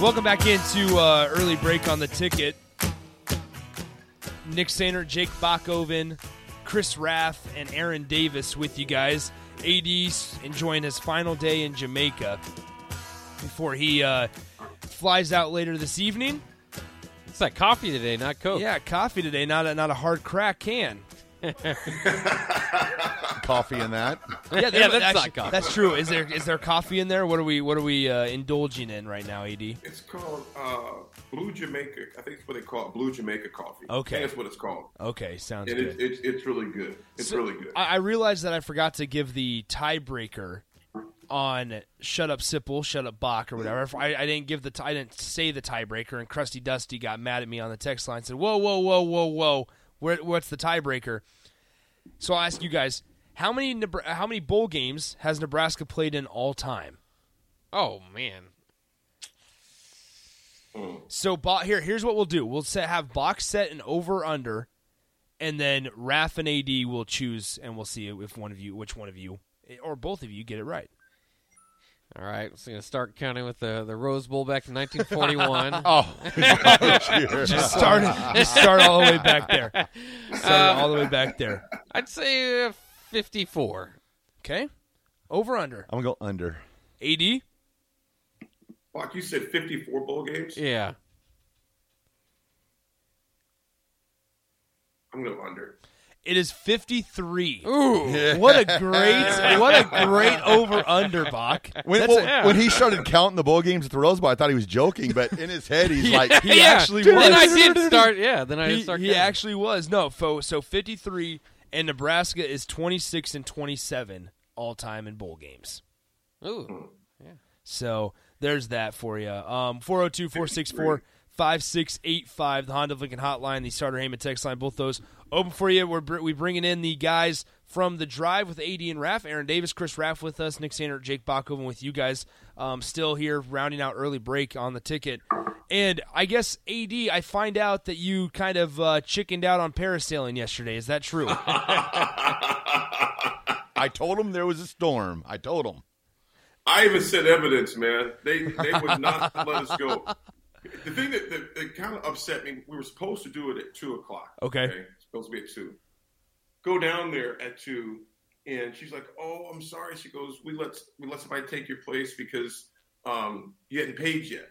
Welcome back into uh, early break on the ticket. Nick Sainer, Jake Bachoven, Chris Rath, and Aaron Davis with you guys. AD's enjoying his final day in Jamaica before he uh, flies out later this evening. It's like coffee today, not Coke. Yeah, coffee today, not a, not a hard crack can. Coffee in that. Yeah, Yeah, that's not coffee. That's true. Is there is there coffee in there? What are we what are we uh, indulging in right now, Ed? It's called uh, Blue Jamaica. I think it's what they call it, Blue Jamaica coffee. Okay. That's what it's called. Okay, sounds And good. it, it, it's really good. It's So, really good. I, I realized that I forgot to give the tiebreaker on "Shut Up Sipple," "Shut Up Bach" or whatever. I, I didn't give the t- I didn't say the tiebreaker, and Crusty Dusty got mad at me on the text line. and Said, "Whoa, whoa, whoa, whoa, whoa! Where, what's the tiebreaker?" So I'll ask you guys: How many how many bowl games has Nebraska played in all time? Oh man. So Bo- here, here's what we'll do: we'll set, have box set and over under, and then Raff and AD will choose, and we'll see if one of you, which one of you, or both of you, get it right. All right, so gonna start counting with the the Rose Bowl back in 1941. Oh, Just start, just start all the way back there. Start all the way back there. I'd say uh, 54. Okay, over under. I'm gonna go under. AD, Bach, you said 54 bowl games? Yeah. I'm going to go under. it is fifty three. Ooh. What a great, what a great over under, Bach. When, well, a- when he started counting the bowl games at the Rose Bowl, I thought he was joking, but in his head, he's like, he yeah. actually Then was. I did start. Yeah. Then I did he, start. he counting. actually was no fo- so 53 and nebraska is 26 and 27 all time in bowl games. Ooh. Yeah. so there's that for you um 402-464 5685 the honda of lincoln hotline the Sartor Hamann text line both those open for you we're br- we bringing in the guys from the drive with ad and Raff, aaron davis chris Raff with us nick sander jake bachoven with you guys um, still here rounding out early break on the ticket and I guess AD, I find out that you kind of uh, chickened out on parasailing yesterday. Is that true? I told him there was a storm. I told him. I even sent evidence, man. They they would not let us go. The thing that, that, that kind of upset me, we were supposed to do it at 2 o'clock. Okay. Supposed to be at 2. Go down there at 2, and she's like, oh, I'm sorry. She goes, we let, we let somebody take your place because um, you hadn't paid yet.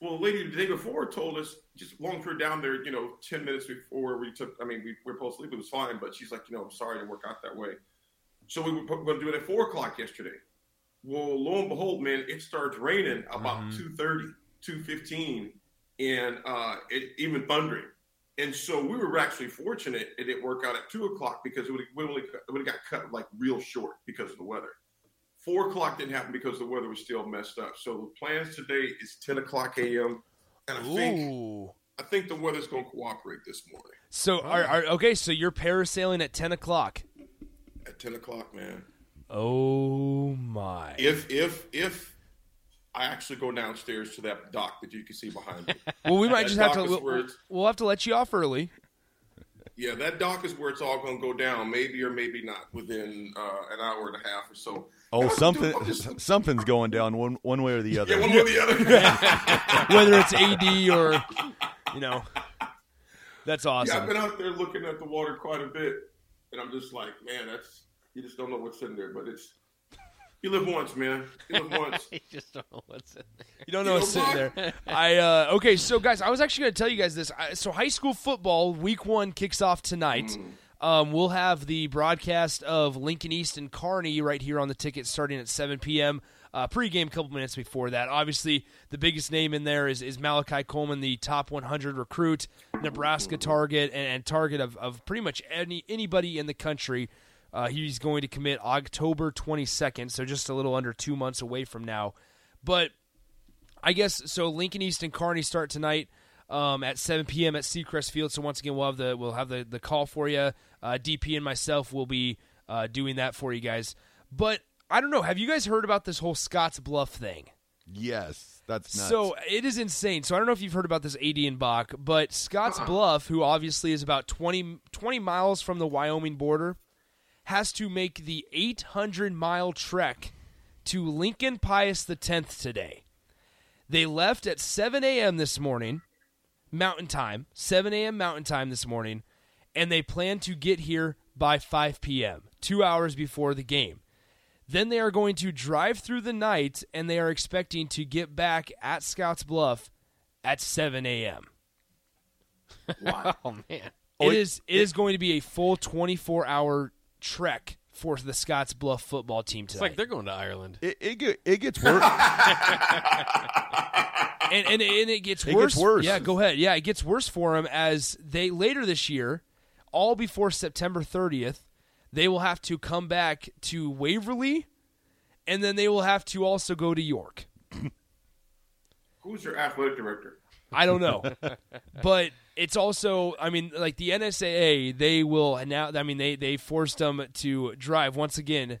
Well, the lady the day before told us, just long for down there, you know, 10 minutes before we took, I mean, we, we were supposed to leave, it was fine, but she's like, you know, I'm sorry to work out that way. So we were going to do it at 4 o'clock yesterday. Well, lo and behold, man, it starts raining about Mhm. 2.30, 2.15, and uh, it, even thundering. And so we were actually fortunate it didn't work out at 2 o'clock because it would have got cut like real short because of the weather. Four o'clock didn't happen because the weather was still messed up. So the plans today is ten o'clock a.m. And I think I think the weather's going to cooperate this morning So, are, are, okay, so you're parasailing at 10 o'clock. at ten o'clock, man. Oh, my. If if if I actually go downstairs to that dock that you can see behind me, Well, we might That just have to. We'll, we'll have to let you off early. Yeah, that dock is where it's all going to go down, maybe or maybe not within uh, an hour and a half or so. Oh, I'm something, just- I'm just- something's going down one one way or the other. yeah, one way or the other. Whether it's AD or, you know. That's Yeah, I've been out there looking at the water quite a bit, and I'm just like, man, that's you just don't know what's in there. But it's you live once, man. You live once. you just don't know what's in there. You don't know You what's know sitting there. I uh, okay, so guys, I was actually going to tell you guys this. I, so high school football week one kicks off tonight. Um, we'll have the broadcast of Lincoln East and Kearney right here on the ticket starting at 7 p.m. Uh, pregame a couple minutes before that. Obviously, the biggest name in there is, is Malachi Coleman, the top 100 recruit, Nebraska target, and, and target of, of pretty much any anybody in the country. Uh, he's going to commit October 22nd, so just a little under two months away from now. But I guess so. Lincoln East and Kearney start tonight um, at 7 p.m. at Seacrest Field. So once again, we'll have the we'll have the, the call for you. Uh, DP and myself will be uh, doing that for you guys. But I don't know. Have you guys heard about this whole Scotts Bluff thing? Yes, that's nuts. So it is insane. So I don't know if you've heard about this AD and Bach, but Scotts Bluff, who obviously is about 20, 20 miles from the Wyoming border, has to make the 800 mile trek to Lincoln Pius X today. They left at 7 a.m. this morning, Mountain Time, 7 a.m. Mountain Time this morning, and they plan to get here by 5 p.m., two hours before the game. Then they are going to drive through the night, and they are expecting to get back at Scotts Bluff at 7 a.m. Oh man. Oh, it it- is it is going to be a full 24 hour trek for the Scotts Bluff football team It's like they're going to Ireland. It, it, get- it gets worse. and, and and it gets It worse. gets worse. Yeah, go ahead. Yeah, it gets worse for them as they later this year, all before September 30th, they will have to come back to Waverly, and then they will have to also go to York. Who's your athletic director? I don't know, but it's also. I mean, like the NSAA, they will now. I mean, they they forced them to drive once again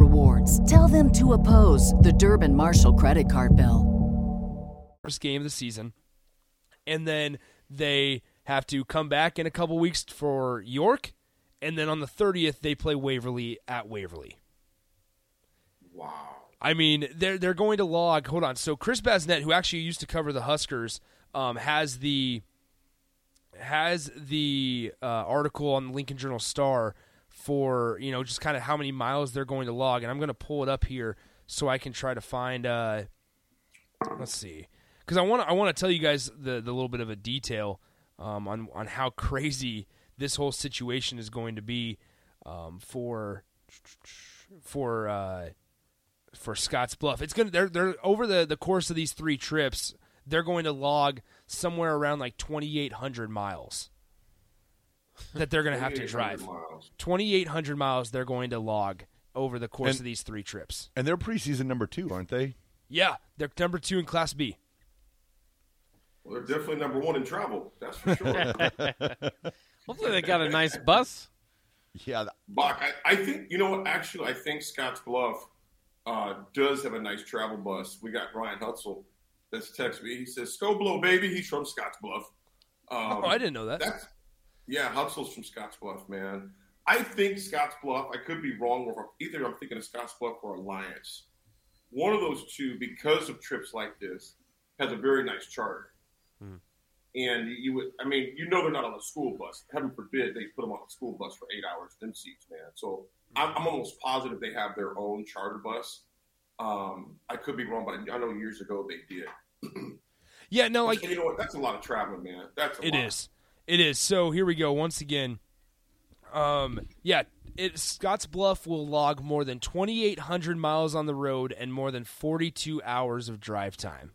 rewards. Tell them to oppose the Durbin Marshall credit card bill. first game of the season, and then they have to come back in a couple weeks for York, and then on the 30th they play Waverly at Waverly. Wow. I mean, they're they're going to log. Hold on. So Chris Basnett, who actually used to cover the Huskers, um, has the has the uh, article on the Lincoln Journal Star for you know just kind of how many miles they're going to log, and I'm going to pull it up here so I can try to find. Uh, let's see, because I want I want to tell you guys the the little bit of a detail um, on on how crazy this whole situation is going to be um, for for. Uh, for Scotts Bluff. It's gonna they're they're over the the course of these three trips. They're going to log somewhere around like 2,800 miles that they're going to have to drive. 2,800 miles they're going to log over the course And- of these three trips. and they're preseason number two, aren't they? Yeah, they're number two in Class B. Well, they're definitely number one in travel. That's for sure. Hopefully they got a nice bus. Yeah. th- Bach, I, I think you know what? Actually, I think Scotts Bluff uh, does have a nice travel bus. We got Ryan Hutzel that's texted me. He says, "Scoblo, baby." He's from Scotts Bluff. Um, Oh, I didn't know that. That's yeah, Hutzel's from Scotts Bluff, man. I think Scotts Bluff. I could be wrong. Or either I'm thinking of Scotts Bluff or Alliance. One of those two, because of trips like this, has a very nice charter. And you- would, I mean, you know, they're not on a school bus. Heaven forbid they put them on a school bus for eight hours, them seats, man. So I'm, I'm almost positive they have their own charter bus. Um, I could be wrong, but I know years ago they did. Yeah, no, like you know what? That's a lot of traveling, man. That's a It lot. is. It is. So here we go. Once again, um, yeah, it, Scotts Bluff will log more than 2,800 miles on the road and more than 42 hours of drive time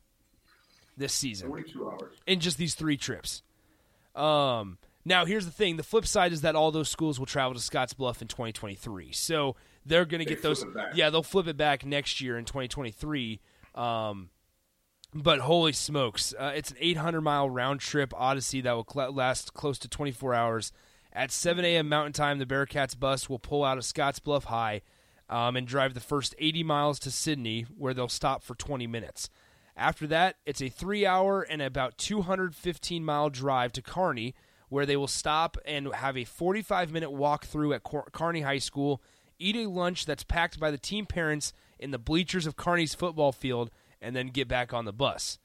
this season 42 hours. in just these three trips. Um, now here's the thing: the flip side is that all those schools will travel to Scotts Bluff in 2023, so they're going to get those. flip it back. Yeah, they'll flip it back next year in 2023. Um, but holy smokes, uh, it's an 800 mile round trip odyssey that will cl- last close to 24 hours. At 7 a.m. Mountain Time, the Bearcats bus will pull out of Scotts Bluff High um, and drive the first 80 miles to Sidney, where they'll stop for 20 minutes. After that, it's a three hour and about 215 mile drive to Kearney, where they will stop and have a 45 minute walk through at Cor- Kearney High School, eat a lunch that's packed by the team parents in the bleachers of Kearney's football field, and then get back on the bus.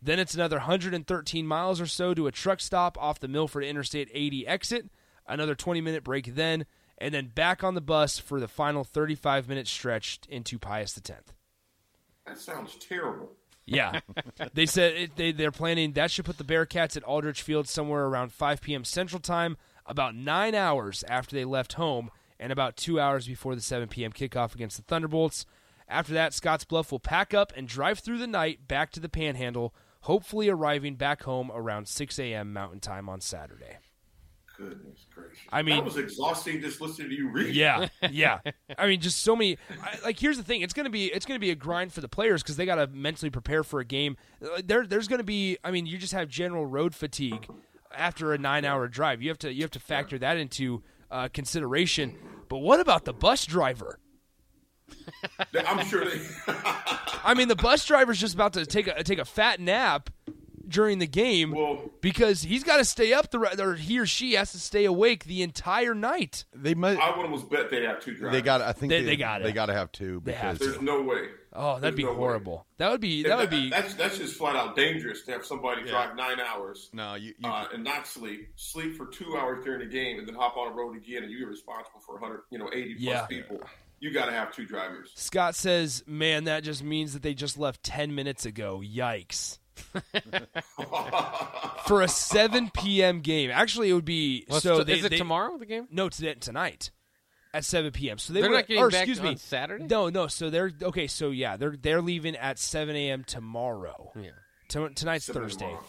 Then it's another 113 miles or so to a truck stop off the Milford Interstate 80 exit, another 20 minute break then, and then back on the bus for the final 35 minute stretch into Pius X. That sounds terrible. Yeah, they said it, they they're planning that should put the Bearcats at Aldrich Field somewhere around 5 p.m. Central Time, about nine hours after they left home, and about two hours before the 7 p.m. kickoff against the Thunderbolts. After that, Scotts Bluff will pack up and drive through the night back to the Panhandle, hopefully arriving back home around 6 a.m. Mountain Time on Saturday. Goodness gracious! I mean- that was exhausting just listening to you read. Yeah, yeah. I mean, just so many. I, like, here's the thing: it's gonna be it's gonna be a grind for the players because they got to mentally prepare for a game. Uh, There, there's gonna be. I mean, you just have general road fatigue after a nine-hour drive. You have to you have to factor that into uh, consideration. But what about the bus driver? I'm sure they. I mean, the bus driver's just about to take a take a fat nap during the game Well- because he's got to stay up the re- or he or she has to stay awake the entire night. They must. I would almost bet they have two drivers. They got. I think They- they, they gotta. They got to have two. They have because There's no way. Oh, that'd There's be no way. horrible. That would be that That- would be That's that's just flat out dangerous to have somebody drive nine hours. No, you. you uh, and not sleep, sleep for two hours during the game, and then hop on a road again, and you're responsible for 100, you know, 80 plus Yeah. People. You got to have two drivers. Scott says, "Man, that just means that they just left 10 minutes ago. Yikes." For a 7 p.m. game. Actually, it would be What's so t- they, is it they- tomorrow the game? No, today, tonight at 7 p.m. So they They're were, not getting or, back excuse on me, Saturday? No, no. So they're okay. So yeah, they're they're leaving at 7 a.m. tomorrow. Yeah. To- tonight's Seven Thursday. tomorrow.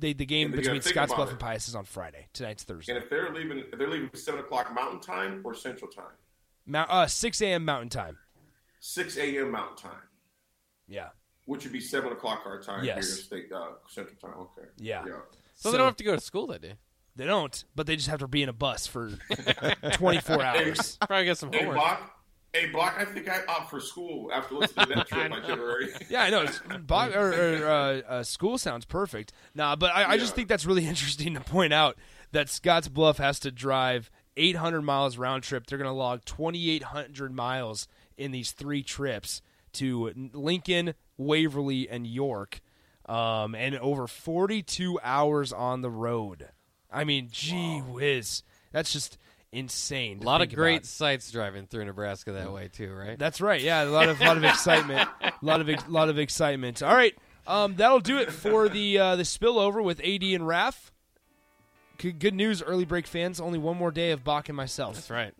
They, the game And between think Scotts about Bluff and Pius is on Friday. Tonight's Thursday. And if they're leaving, if they're leaving seven o'clock Mountain Time or Central Time, Mount, uh, 6 a.m. Mountain Time. six a.m. Mountain Time, Yeah. which would be seven o'clock our time Yes. here in state uh, Central Time. Okay. Yeah. Yeah. So, they don't have to go to school that day. They don't, but they just have to be in a bus for 24 hours. Probably get some Hey, homework. Bach. Hey, Bach. I think I opt for school after listening to that trip itinerary. Yeah, I know. It's, Bo- or, or, uh, uh, school sounds perfect. Nah, but I, I just think that's really interesting to point out that Scotts Bluff has to drive 800 miles round trip. They're going to log 2,800 miles in these three trips to Lincoln, Waverly, and York, um, and over 42 hours on the road. I mean, gee whiz, that's just insane. A lot of great about. sights driving through Nebraska that way too, right? That's right. Yeah, a lot of lot of excitement. A lot of lot of excitement. All right, um, that'll do it for the uh, the spillover with AD and Raff. G- Good news, early break fans. Only one more day of Bach and myself. That's right.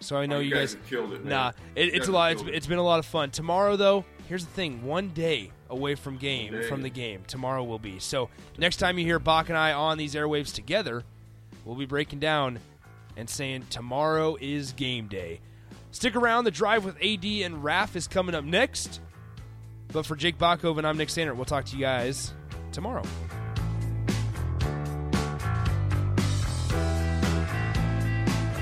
So I know Oh, you, you guys. guys killed it, man. Nah, it, it's a lot. It's, it. it's been a lot of fun. Tomorrow, though, here's the thing: one day away from game Day. from the game. Tomorrow will be. So next time you hear Bach and I on these airwaves together, we'll be breaking down and saying tomorrow is game day. Stick around. The drive with AD and Raff is coming up next. But for Jake Bachhoven, I'm Nick Sander. We'll talk to you guys tomorrow.